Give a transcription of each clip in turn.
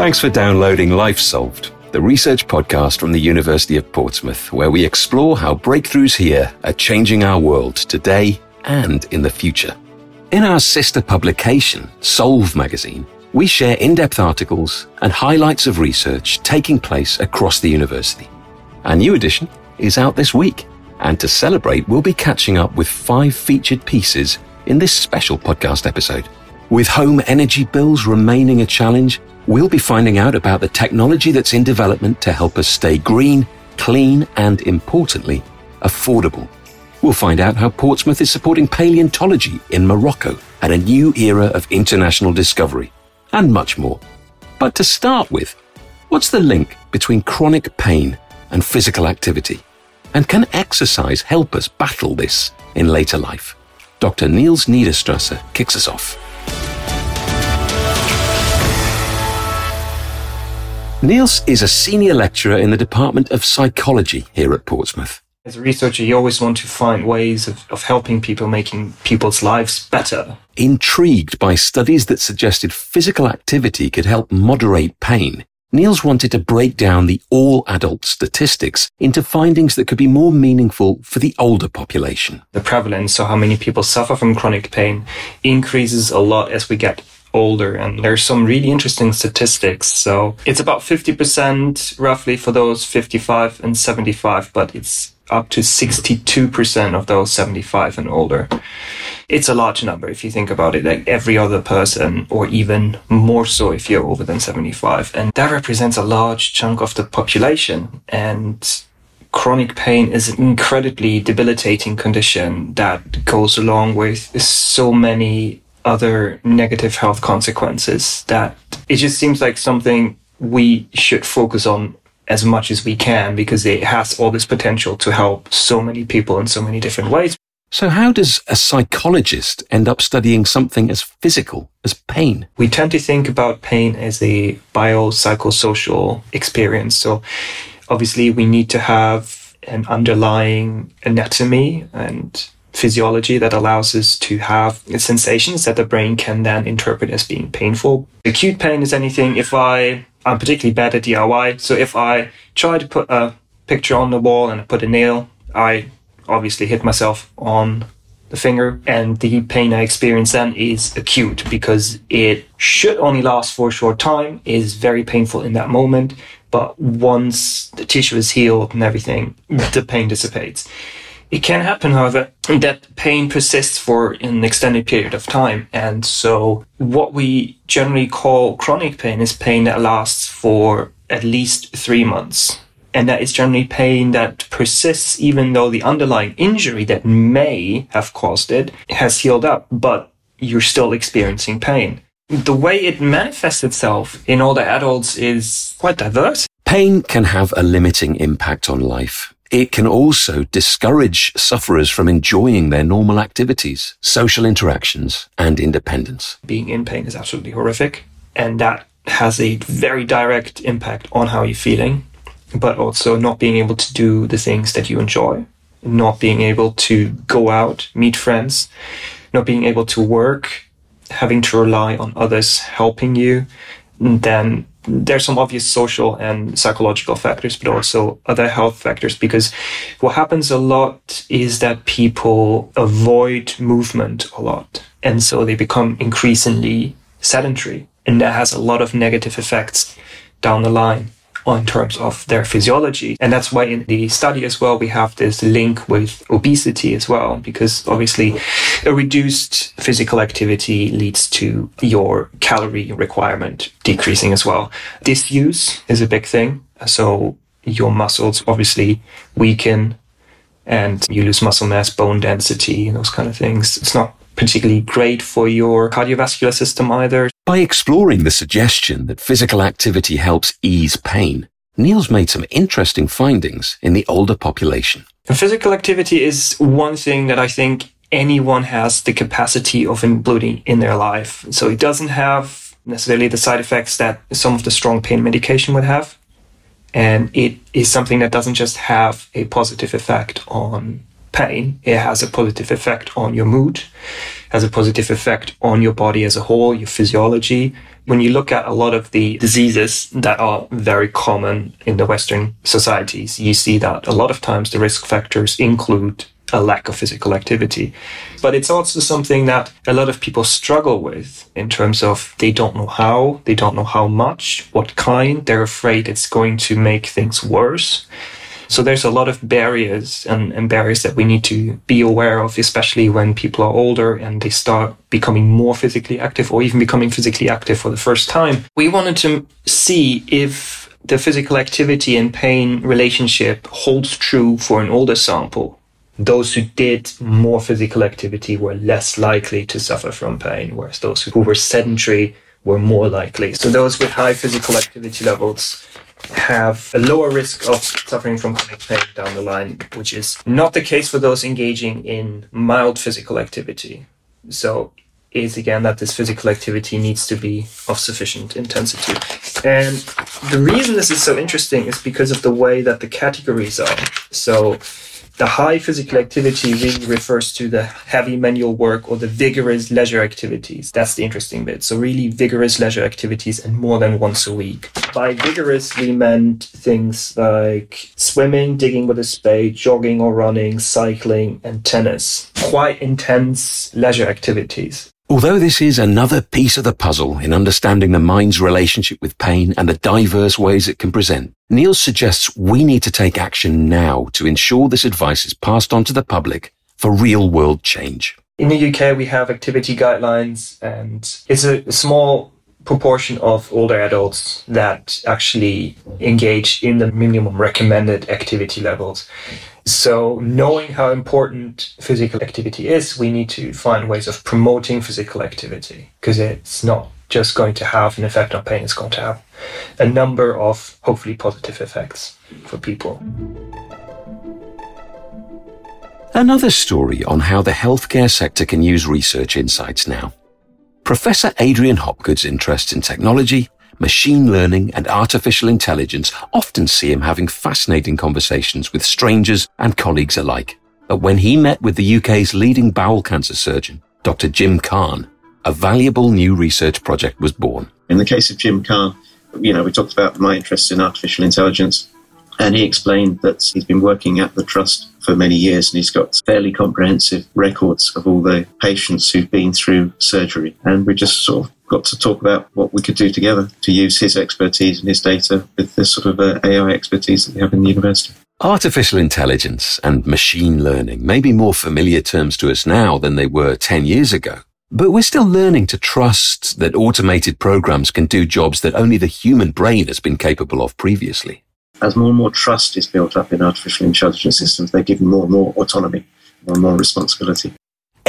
Thanks for downloading Life Solved, the research podcast from the University of Portsmouth, where we explore how breakthroughs here are changing our world today and in the future. In our sister publication, Solve magazine, we share in-depth articles and highlights of research taking place across the university. Our new edition is out this week, and to celebrate, we'll be catching up with five featured pieces in this special podcast episode. With home energy bills remaining a challenge, we'll be finding out about the technology that's in development to help us stay green, clean, and importantly, affordable. We'll find out how Portsmouth is supporting paleontology in Morocco and a new era of international discovery, and much more. But to start with, what's the link between chronic pain and physical activity? And can exercise help us battle this in later life? Dr. Niels Niederstrasser kicks us off. Niels is a senior lecturer in the Department of Psychology here at Portsmouth. As a researcher, you always want to find ways of, of helping people, making people's lives better. Intrigued by studies that suggested physical activity could help moderate pain, Niels wanted to break down the all adult statistics into findings that could be more meaningful for the older population. The prevalence, so how many people suffer from chronic pain, increases a lot as we get older and there's some really interesting statistics so it's about 50% roughly for those 55 and 75 but it's up to 62% of those 75 and older. It's a large number if you think about it like every other person or even more so if you're over than 75 and that represents a large chunk of the population. And chronic pain is an incredibly debilitating condition that goes along with so many other negative health consequences that it just seems like something we should focus on as much as we can because it has all this potential to help so many people in so many different ways. So, how does a psychologist end up studying something as physical as pain? We tend to think about pain as a biopsychosocial experience. So, obviously, we need to have an underlying anatomy and physiology that allows us to have sensations that the brain can then interpret as being painful. Acute pain is anything if I, I'm particularly bad at DIY. So if I try to put a picture on the wall and put a nail, I obviously hit myself on the finger and the pain I experience then is acute because it should only last for a short time, is very painful in that moment. But once the tissue is healed and everything, the pain dissipates. It can happen, however, that pain persists for an extended period of time. And so what we generally call chronic pain is pain that lasts for at least three months. And that is generally pain that persists even though the underlying injury that may have caused it has healed up, but you're still experiencing pain. The way it manifests itself in older adults is quite diverse. Pain can have a limiting impact on life. It can also discourage sufferers from enjoying their normal activities, social interactions, and independence. Being in pain is absolutely horrific, and that has a very direct impact on how you're feeling, but also not being able to do the things that you enjoy, not being able to go out, meet friends, not being able to work, having to rely on others helping you, then there's some obvious social and psychological factors, but also other health factors. Because what happens a lot is that people avoid movement a lot. And so they become increasingly sedentary. And that has a lot of negative effects down the line in terms of their physiology. And that's why in the study as well, we have this link with obesity as well, because obviously a reduced physical activity leads to your calorie requirement decreasing as well. Disuse is a big thing. So your muscles obviously weaken and you lose muscle mass, bone density, those kind of things. It's not particularly great for your cardiovascular system either. By exploring the suggestion that physical activity helps ease pain, Niels made some interesting findings in the older population. Physical activity is one thing that I think anyone has the capacity of including in their life. So it doesn't have necessarily the side effects that some of the strong pain medication would have. And it is something that doesn't just have a positive effect on pain, it has a positive effect on your mood, has a positive effect on your body as a whole, your physiology. When you look at a lot of the diseases that are very common in the Western societies, you see that a lot of times the risk factors include a lack of physical activity. But it's also something that a lot of people struggle with in terms of they don't know how, they don't know how much, what kind, they're afraid it's going to make things worse. So there's a lot of barriers and, and barriers that we need to be aware of, especially when people are older and they start becoming more physically active or even becoming physically active for the first time. We wanted to see if the physical activity and pain relationship holds true for an older sample. Those who did more physical activity were less likely to suffer from pain, whereas those who were sedentary were more likely. So those with high physical activity levels have a lower risk of suffering from chronic pain down the line, which is not the case for those engaging in mild physical activity. So is again that this physical activity needs to be of sufficient intensity. And the reason this is so interesting is because of the way that the categories are. So the high physical activity really refers to the heavy manual work or the vigorous leisure activities. That's the interesting bit. So really vigorous leisure activities and more than once a week. By vigorous, we meant things like swimming, digging with a spade, jogging or running, cycling, and tennis. Quite intense leisure activities. Although this is another piece of the puzzle in understanding the mind's relationship with pain and the diverse ways it can present, Neil suggests we need to take action now to ensure this advice is passed on to the public for real world change. In the UK, we have activity guidelines and it's a small proportion of older adults that actually engage in the minimum recommended activity levels. So, knowing how important physical activity is, we need to find ways of promoting physical activity because it's not just going to have an effect on pain, it's going to have a number of hopefully positive effects for people. Another story on how the healthcare sector can use research insights now. Professor Adrian Hopgood's interests in technology, machine learning and artificial intelligence often see him having fascinating conversations with strangers and colleagues alike. But when he met with the UK's leading bowel cancer surgeon, Dr. Jim Khan, a valuable new research project was born. In the case of Jim Khan, you know, we talked about my interest in artificial intelligence, and he explained that he's been working at the trust for many years and he's got fairly comprehensive records of all the patients who've been through surgery. And we just sort of got to talk about what we could do together to use his expertise and his data with the sort of uh, AI expertise that we have in the university. Artificial intelligence and machine learning may be more familiar terms to us now than they were 10 years ago. But we're still learning to trust that automated programs can do jobs that only the human brain has been capable of previously. As more and more trust is built up in artificial intelligence systems, they're given more and more autonomy, more and more responsibility.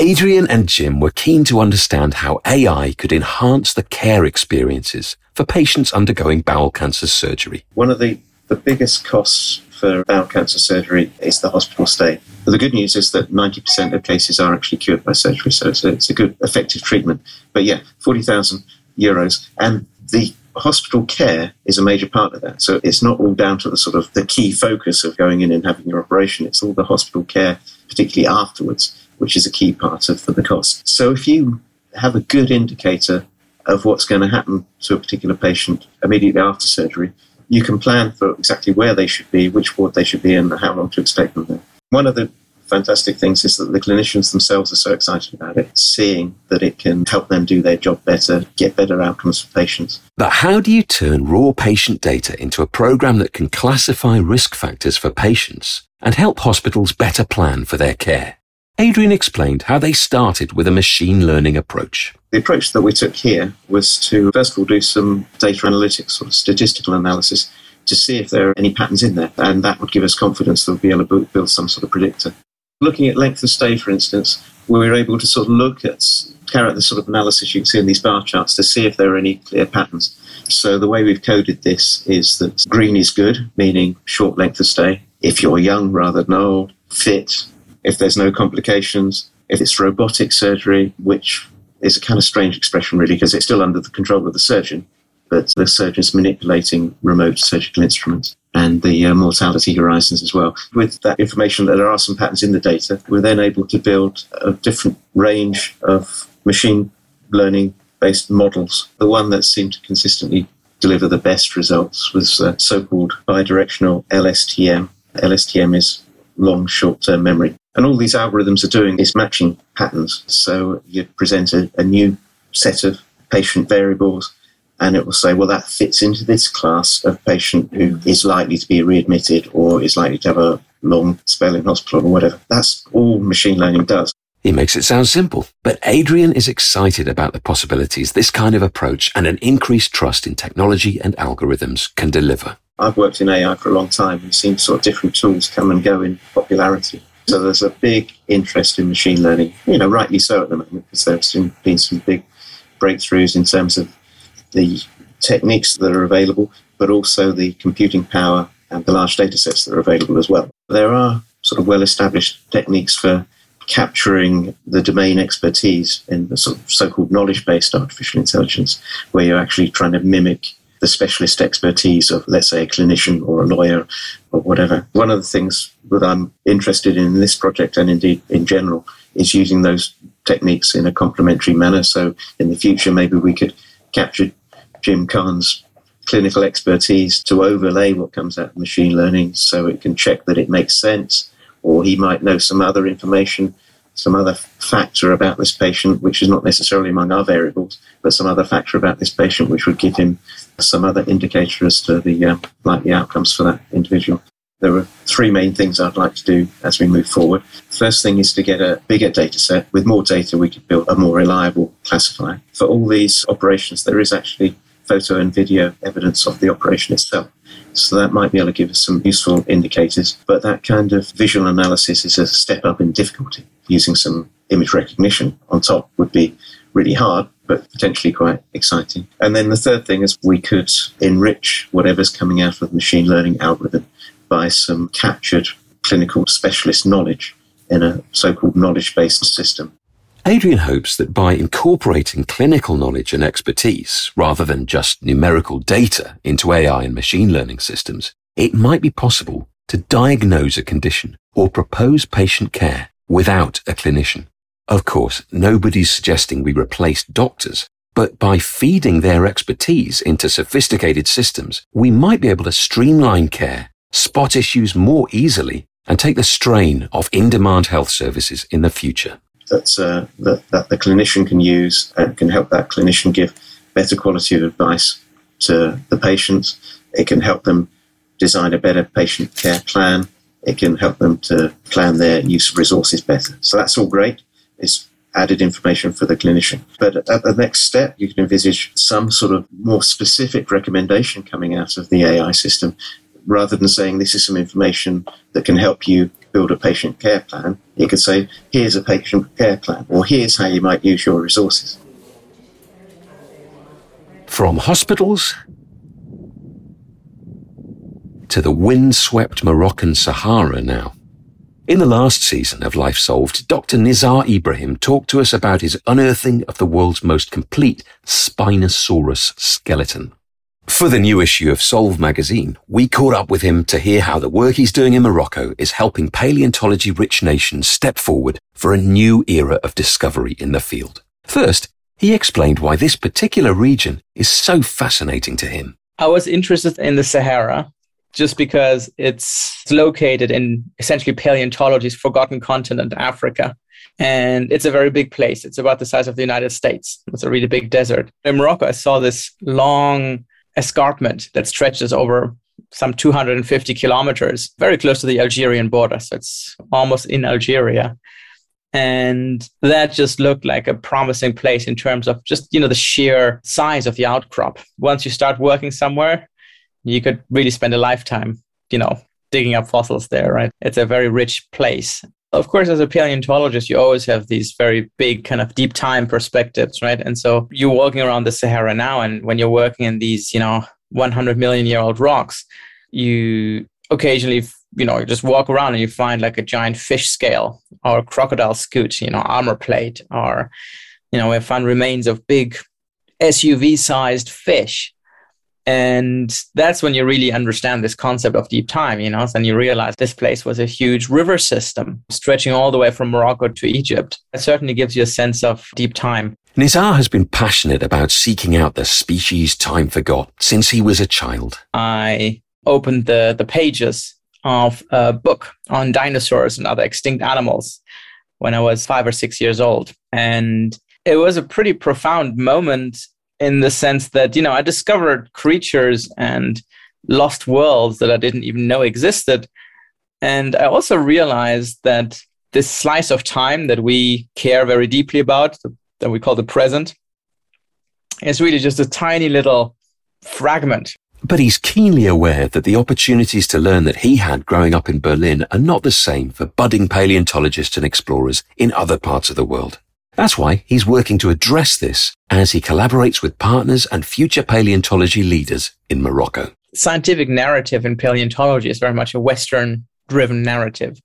Adrian and Jim were keen to understand how AI could enhance the care experiences for patients undergoing bowel cancer surgery. One of the, the biggest costs for bowel cancer surgery is the hospital stay. But the good news is that 90% of cases are actually cured by surgery, so it's a, it's a good, effective treatment. But yeah, 40,000 euros. And the hospital care is a major part of that. So it's not all down to the sort of the key focus of going in and having your operation. It's all the hospital care, particularly afterwards, which is a key part of the cost. So if you have a good indicator of what's going to happen to a particular patient immediately after surgery, you can plan for exactly where they should be, which ward they should be in, and how long to expect them there. One of the fantastic things is that the clinicians themselves are so excited about it, seeing that it can help them do their job better, get better outcomes for patients. But how do you turn raw patient data into a program that can classify risk factors for patients and help hospitals better plan for their care? Adrian explained how they started with a machine learning approach. The approach that we took here was to first of all do some data analytics, sort of statistical analysis, to see if there are any patterns in there, and that would give us confidence that we'll be able to build some sort of predictor. Looking at length of stay, for instance, we were able to sort of look at, carry out the sort of analysis you can see in these bar charts to see if there are any clear patterns. So the way we've coded this is that green is good, meaning short length of stay. If you're young rather than old, fit, if there's no complications, if it's robotic surgery, which is a kind of strange expression really because it's still under the control of the surgeon, but the surgeon's manipulating remote surgical instruments. and the uh, mortality horizons as well. With that information that there are some patterns in the data, we're then able to build a different range of machine learning based models. The one that seemed to consistently deliver the best results was uh, so called bidirectional LSTM. LSTM is long short term memory. And all these algorithms are doing is matching patterns. So you present a, a new set of patient variables and it will say, well, that fits into this class of patient who is likely to be readmitted or is likely to have a long spell in hospital or whatever. That's all machine learning does. He makes it sound simple, but Adrian is excited about the possibilities this kind of approach and an increased trust in technology and algorithms can deliver. I've worked in AI for a long time and seen sort of different tools come and go in popularity. So there's a big interest in machine learning, you know, rightly so at the moment, because there's been some big breakthroughs in terms of the techniques that are available, but also the computing power and the large data sets that are available as well. There are sort of well established techniques for capturing the domain expertise in the sort of so-called knowledge-based artificial intelligence, where you're actually trying to mimic the specialist expertise of, let's say, a clinician or a lawyer or whatever. One of the things that I'm interested in in this project and indeed in general is using those techniques in a complementary manner. So in the future, maybe we could capture Jim Khan's clinical expertise to overlay what comes out of machine learning so it can check that it makes sense or he might know some other information, some other factor about this patient, which is not necessarily among our variables, but some other factor about this patient, which would give him some other indicator as to the uh, likely outcomes for that individual. There are three main things I'd like to do as we move forward. First thing is to get a bigger data set. With more data, we could build a more reliable classifier. For all these operations, there is actually photo and video evidence of the operation itself. So that might be able to give us some useful indicators. But that kind of visual analysis is a step up in difficulty. Using some image recognition on top would be really hard, but potentially quite exciting. And then the third thing is we could enrich whatever's coming out of the machine learning algorithm by some captured clinical specialist knowledge in a so called knowledge based system. Adrian hopes that by incorporating clinical knowledge and expertise rather than just numerical data into AI and machine learning systems, it might be possible to diagnose a condition or propose patient care without a clinician. Of course, nobody's suggesting we replace doctors, but by feeding their expertise into sophisticated systems, we might be able to streamline care, spot issues more easily, and take the strain off in-demand health services in the future that, uh, that, that the clinician can use and can help that clinician give better quality of advice to the patients. It can help them design a better patient care plan. It can help them to plan their use of resources better. So that's all great. It's added information for the clinician. But at the next step, you can envisage some sort of more specific recommendation coming out of the AI system rather than saying this is some information that can help you build a patient care plan, you could say, here's a patient care plan, or here's how you might use your resources. From hospitals to the windswept Moroccan Sahara now. In the last season of Life Solved, Dr. Nizar Ibrahim talked to us about his unearthing of the world's most complete Spinosaurus skeleton. For the new issue of Solve magazine, we caught up with him to hear how the work he's doing in Morocco is helping paleontology rich nations step forward for a new era of discovery in the field. First, he explained why this particular region is so fascinating to him. I was interested in the Sahara just because it's located in essentially paleontology's forgotten continent, Africa. And it's a very big place. It's about the size of the United States. It's a really big desert. In Morocco, I saw this long escarpment that stretches over some 250 kilometers, very close to the Algerian border. So it's almost in Algeria. And that just looked like a promising place in terms of just, you know, the sheer size of the outcrop. Once you start working somewhere, you could really spend a lifetime, you know, digging up fossils there, right? It's a very rich place. Of course, as a paleontologist, you always have these very big kind of deep time perspectives, right? And so you're walking around the Sahara now, and when you're working in these, you know, 100 million year old rocks, you occasionally, you know, you just walk around and you find like a giant fish scale or a crocodile scute, you know, armor plate, or, you know, we find remains of big SUV sized fish. And that's when you really understand this concept of deep time, you know, and you realize this place was a huge river system stretching all the way from Morocco to Egypt. It certainly gives you a sense of deep time. Nizar has been passionate about seeking out the species time forgot since he was a child. I opened the, the pages of a book on dinosaurs and other extinct animals when I was five or six years old. And it was a pretty profound moment in the sense that, you know, I discovered creatures and lost worlds that I didn't even know existed. And I also realized that this slice of time that we care very deeply about, that we call the present, is really just a tiny little fragment. But he's keenly aware that the opportunities to learn that he had growing up in Berlin are not the same for budding paleontologists and explorers in other parts of the world. That's why he's working to address this as he collaborates with partners and future paleontology leaders in Morocco. Scientific narrative in paleontology is very much a Western driven narrative.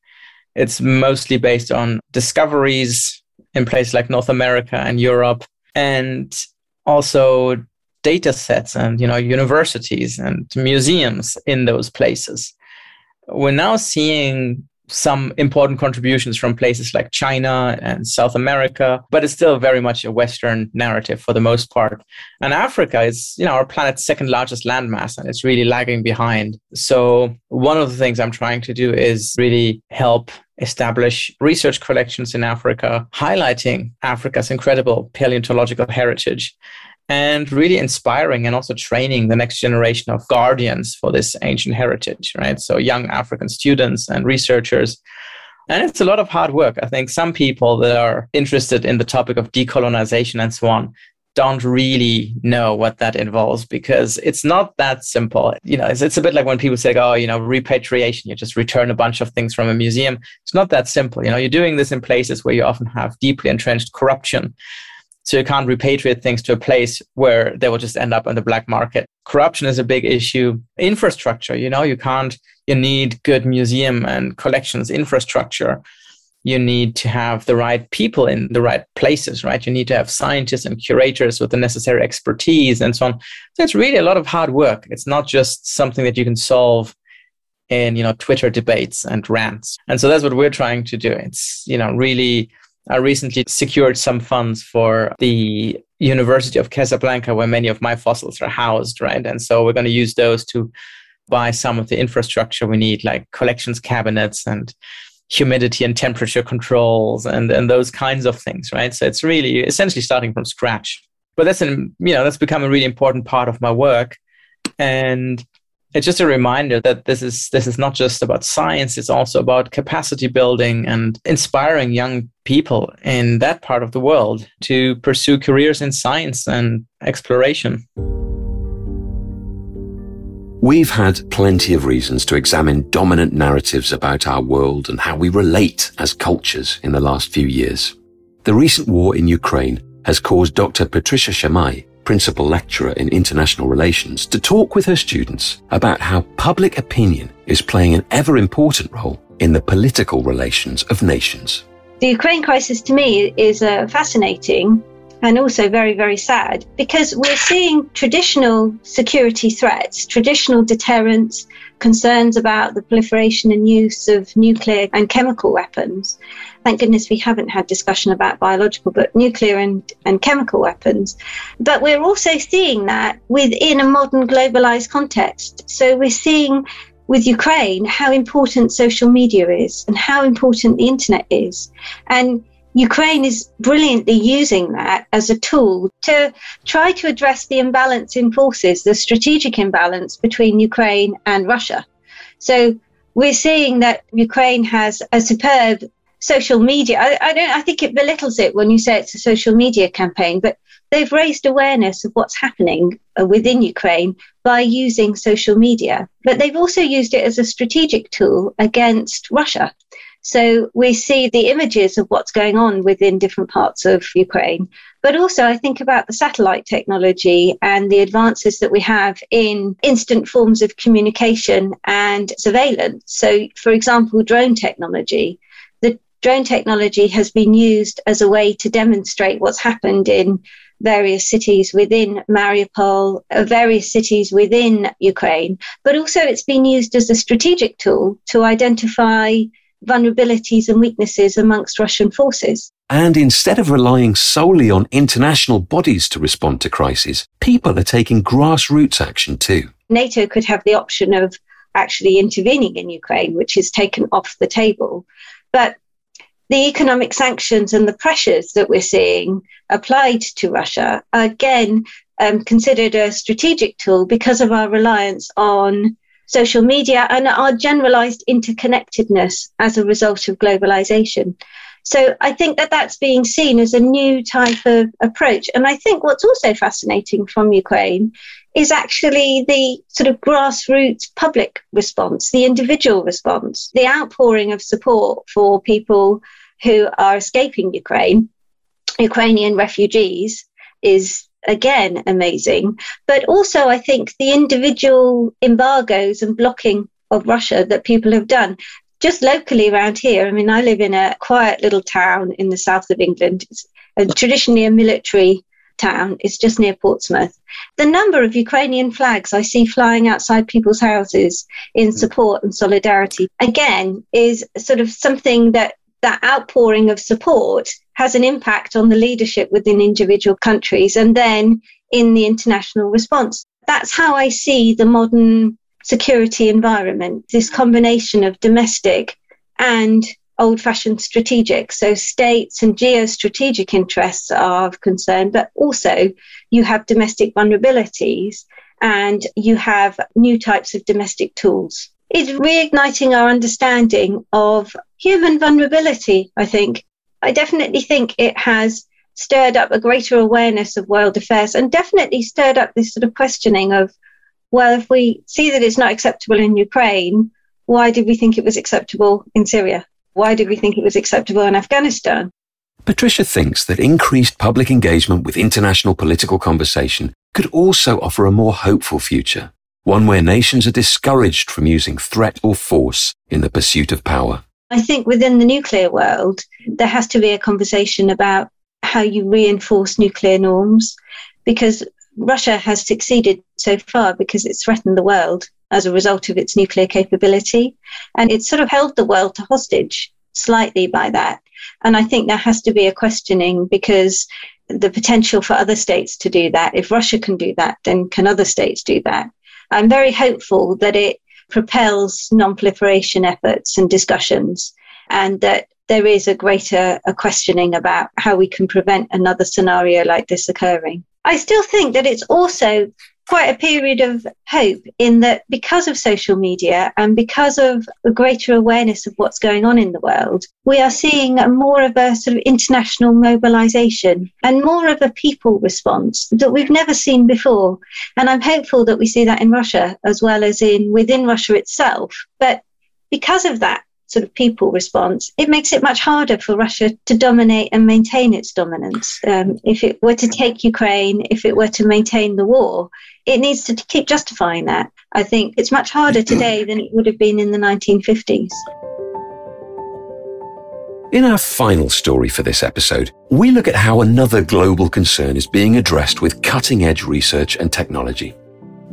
It's mostly based on discoveries in places like North America and Europe and also data sets and you know universities and museums in those places. We're now seeing some important contributions from places like China and South America, but it's still very much a Western narrative for the most part. And Africa is, you know, our planet's second largest landmass and it's really lagging behind. So one of the things I'm trying to do is really help establish research collections in Africa, highlighting Africa's incredible paleontological heritage and really inspiring and also training the next generation of guardians for this ancient heritage, right? So young African students and researchers. And it's a lot of hard work. I think some people that are interested in the topic of decolonization and so on don't really know what that involves because it's not that simple. You know, it's, it's a bit like when people say, oh, you know, repatriation, you just return a bunch of things from a museum. It's not that simple. You know, you're doing this in places where you often have deeply entrenched corruption. So you can't repatriate things to a place where they will just end up on the black market. Corruption is a big issue. Infrastructure, you know, you can't, you need good museum and collections infrastructure. You need to have the right people in the right places, right? You need to have scientists and curators with the necessary expertise and so on. So it's really a lot of hard work. It's not just something that you can solve in, you know, Twitter debates and rants. And so that's what we're trying to do. It's, you know, really I recently secured some funds for the University of Casablanca, where many of my fossils are housed, right? And so we're going to use those to buy some of the infrastructure we need, like collections cabinets and humidity and temperature controls and, and those kinds of things, right? So it's really essentially starting from scratch. But that's an, you know, that's become a really important part of my work. And it's just a reminder that this is this is not just about science it's also about capacity building and inspiring young people in that part of the world to pursue careers in science and exploration We've had plenty of reasons to examine dominant narratives about our world and how we relate as cultures in the last few years. The recent war in Ukraine has caused Dr. Patricia Shamai principal lecturer in international relations, to talk with her students about how public opinion is playing an ever important role in the political relations of nations. The Ukraine crisis to me is uh, fascinating and also very, very sad because we're seeing traditional security threats, traditional deterrence, concerns about the proliferation and use of nuclear and chemical weapons. Thank goodness we haven't had discussion about biological, but nuclear and, and chemical weapons. But we're also seeing that within a modern globalized context. So we're seeing with Ukraine how important social media is and how important the internet is. And Ukraine is brilliantly using that as a tool to try to address the imbalance in forces, the strategic imbalance between Ukraine and Russia. So we're seeing that Ukraine has a superb social media. I, I, don't. I think it belittles it when you say it's a social media campaign, but they've raised awareness of what's happening within Ukraine by using social media. But they've also used it as a strategic tool against Russia. So we see the images of what's going on within different parts of Ukraine. But also, I think about the satellite technology and the advances that we have in instant forms of communication and surveillance. So, for example, drone technology. Drone technology has been used as a way to demonstrate what's happened in various cities within Mariupol, uh, various cities within Ukraine, but also it's been used as a strategic tool to identify vulnerabilities and weaknesses amongst Russian forces. And instead of relying solely on international bodies to respond to crises, people are taking grassroots action too. NATO could have the option of actually intervening in Ukraine, which is taken off the table. But the economic sanctions and the pressures that we're seeing applied to Russia are again um, considered a strategic tool because of our reliance on social media and our generalized interconnectedness as a result of globalization. So I think that that's being seen as a new type of approach. And I think what's also fascinating from Ukraine is actually the sort of grassroots public response, the individual response, the outpouring of support for people who are escaping Ukraine, Ukrainian refugees, is again amazing. But also, I think the individual embargoes and blocking of Russia that people have done. Just locally around here, I mean, I live in a quiet little town in the south of England. It's traditionally a military town. It's just near Portsmouth. The number of Ukrainian flags I see flying outside people's houses in hmm. support and solidarity, again, is sort of something that that outpouring of support has an impact on the leadership within individual countries and then in the international response. That's how I see the modern security environment this combination of domestic and old fashioned strategic. So, states and geostrategic interests are of concern, but also you have domestic vulnerabilities and you have new types of domestic tools. It's reigniting our understanding of human vulnerability, I think. I definitely think it has stirred up a greater awareness of world affairs and definitely stirred up this sort of questioning of, well, if we see that it's not acceptable in Ukraine, why did we think it was acceptable in Syria? Why did we think it was acceptable in Afghanistan? Patricia thinks that increased public engagement with international political conversation could also offer a more hopeful future, one where nations are discouraged from using threat or force in the pursuit of power. I think within the nuclear world, there has to be a conversation about how you reinforce nuclear norms because Russia has succeeded so far because it's threatened the world as a result of its nuclear capability. And it sort of held the world to hostage slightly by that. And I think there has to be a questioning because the potential for other states to do that, if Russia can do that, then can other states do that? I'm very hopeful that it propels non-proliferation efforts and discussions and that there is a greater a questioning about how we can prevent another scenario like this occurring. I still think that it's also quite a period of hope in that because of social media and because of a greater awareness of what's going on in the world, we are seeing more of a sort of international mobilization and more of a people response that we've never seen before. And I'm hopeful that we see that in Russia as well as in within Russia itself. But because of that, sort of people response, it makes it much harder for Russia to dominate and maintain its dominance. Um, if it were to take Ukraine, if it were to maintain the war, it needs to keep justifying that. I think it's much harder today than it would have been in the 1950s. In our final story for this episode, we look at how another global concern is being addressed with cutting edge research and technology.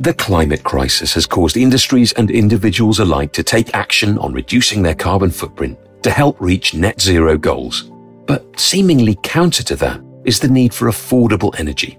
The climate crisis has caused industries and individuals alike to take action on reducing their carbon footprint to help reach net zero goals. But seemingly counter to that is the need for affordable energy.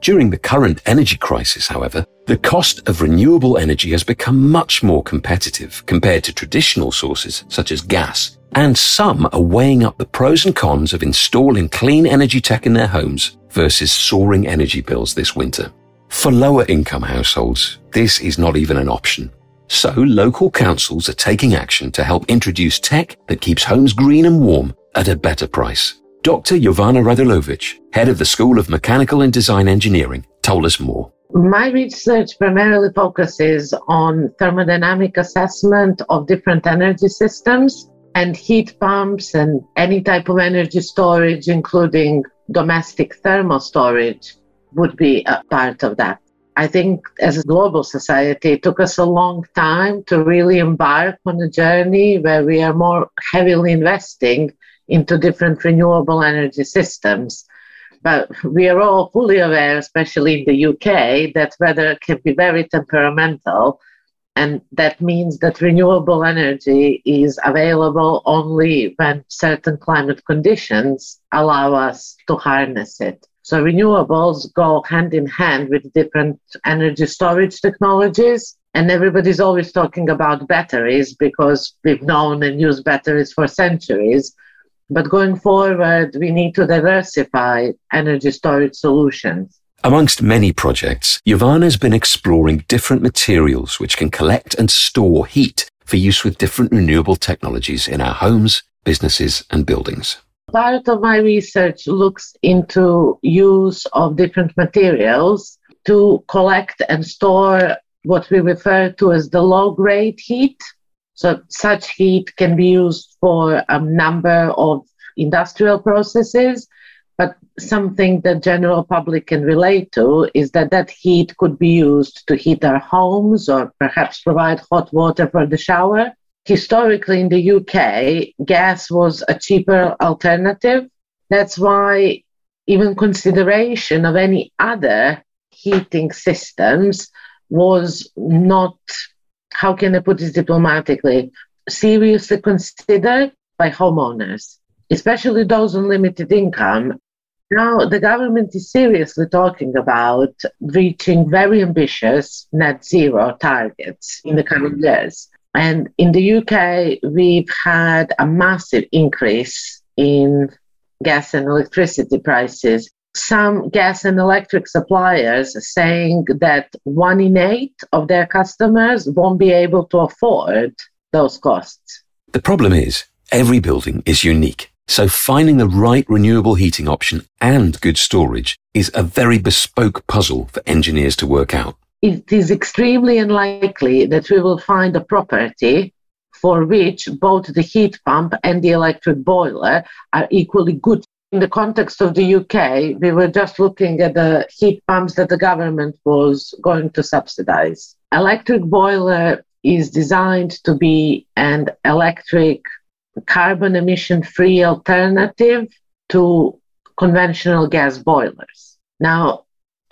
During the current energy crisis, however, the cost of renewable energy has become much more competitive compared to traditional sources such as gas, and some are weighing up the pros and cons of installing clean energy tech in their homes versus soaring energy bills this winter. For lower income households, this is not even an option. So local councils are taking action to help introduce tech that keeps homes green and warm at a better price. Dr. Jovana Radulovic, head of the School of Mechanical and Design Engineering, told us more. My research primarily focuses on thermodynamic assessment of different energy systems and heat pumps and any type of energy storage, including domestic thermal storage, would be a part of that. I think as a global society, it took us a long time to really embark on a journey where we are more heavily investing into different renewable energy systems. But we are all fully aware, especially in the UK, that weather can be very temperamental. And that means that renewable energy is available only when certain climate conditions allow us to harness it. So renewables go hand in hand with different energy storage technologies. And everybody's always talking about batteries because we've known and used batteries for centuries. But going forward, we need to diversify energy storage solutions. Amongst many projects, Jovana has been exploring different materials which can collect and store heat for use with different renewable technologies in our homes, businesses, and buildings part of my research looks into use of different materials to collect and store what we refer to as the low grade heat. So such heat can be used for a number of industrial processes, but something that the general public can relate to is that that heat could be used to heat our homes or perhaps provide hot water for the shower historically in the UK, gas was a cheaper alternative. That's why even consideration of any other heating systems was not, how can I put this diplomatically, seriously considered by homeowners, especially those on limited income. Now, the government is seriously talking about reaching very ambitious net zero targets in the coming years. And in the UK, we've had a massive increase in gas and electricity prices. Some gas and electric suppliers are saying that one in eight of their customers won't be able to afford those costs. The problem is, every building is unique. So finding the right renewable heating option and good storage is a very bespoke puzzle for engineers to work out it is extremely unlikely that we will find a property for which both the heat pump and the electric boiler are equally good. In the context of the UK, we were just looking at the heat pumps that the government was going to subsidize. Electric boiler is designed to be an electric carbon emission free alternative to conventional gas boilers. Now,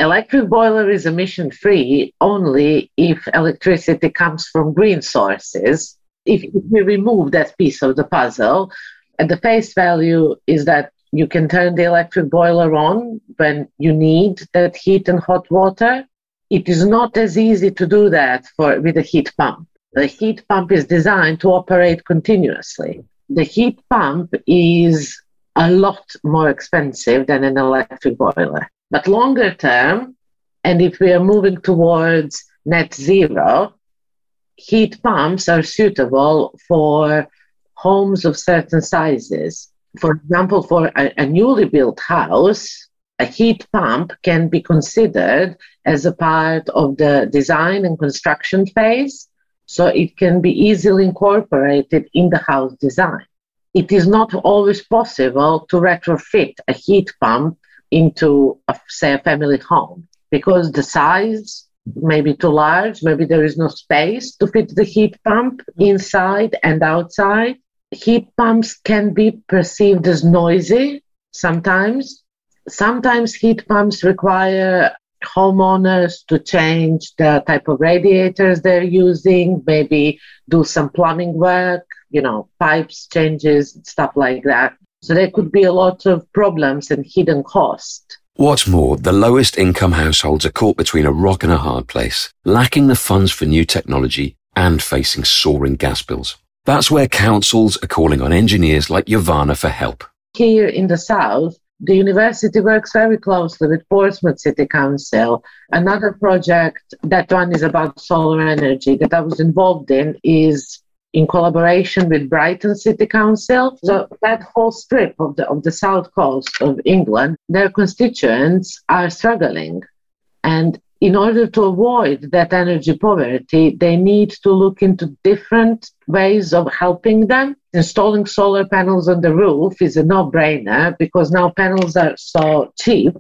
electric boiler is emission free only if electricity comes from green sources. If, we remove that piece of the puzzle, and the face value is that you can turn the electric boiler on when you need that heat and hot water. It is not as easy to do that for with a heat pump. The heat pump is designed to operate continuously. The heat pump is a lot more expensive than an electric boiler. But longer term, and if we are moving towards net zero, heat pumps are suitable for homes of certain sizes. For example, for a, a, newly built house, a heat pump can be considered as a part of the design and construction phase, so it can be easily incorporated in the house design. It is not always possible to retrofit a heat pump into, a, say, a family home because the size may be too large, maybe there is no space to fit the heat pump inside and outside. Heat pumps can be perceived as noisy sometimes. Sometimes heat pumps require homeowners to change the type of radiators they're using, maybe do some plumbing work, you know, pipes changes, stuff like that. So there could be a lot of problems and hidden cost. What's more, the lowest income households are caught between a rock and a hard place, lacking the funds for new technology and facing soaring gas bills. That's where councils are calling on engineers like Jovana for help. Here in the south, the university works very closely with Portsmouth City Council. Another project, that one is about solar energy that I was involved in, is in collaboration with Brighton City Council. So that whole strip of the of the south coast of England, their constituents are struggling. And in order to avoid that energy poverty, they need to look into different ways of helping them. Installing solar panels on the roof is a no-brainer because now panels are so cheap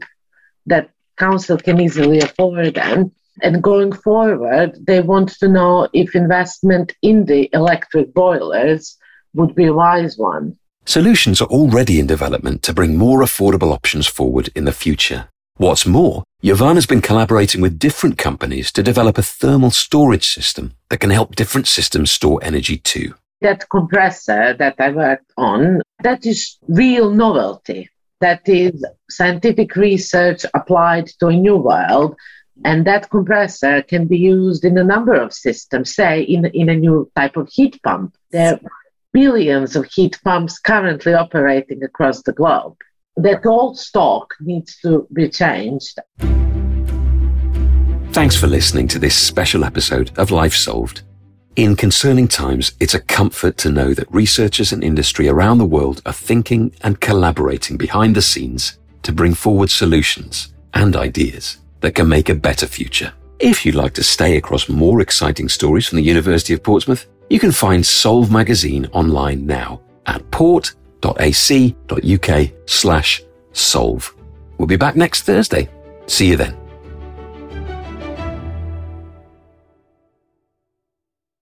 that council can easily afford them. And going forward, they want to know if investment in the electric boilers would be a wise one. Solutions are already in development to bring more affordable options forward in the future. What's more, Jovana has been collaborating with different companies to develop a thermal storage system that can help different systems store energy too. That compressor that I worked on, that is real novelty. That is scientific research applied to a new world. And that compressor can be used in a number of systems, say in, in a new type of heat pump. There are billions of heat pumps currently operating across the globe that old stock needs to be changed. Thanks for listening to this special episode of Life Solved. In concerning times, it's a comfort to know that researchers and industry around the world are thinking and collaborating behind the scenes to bring forward solutions and ideas that can make a better future. If you'd like to stay across more exciting stories from the University of Portsmouth, you can find Solve magazine online now at port.ac.uk slash solve. We'll be back next Thursday. See you then.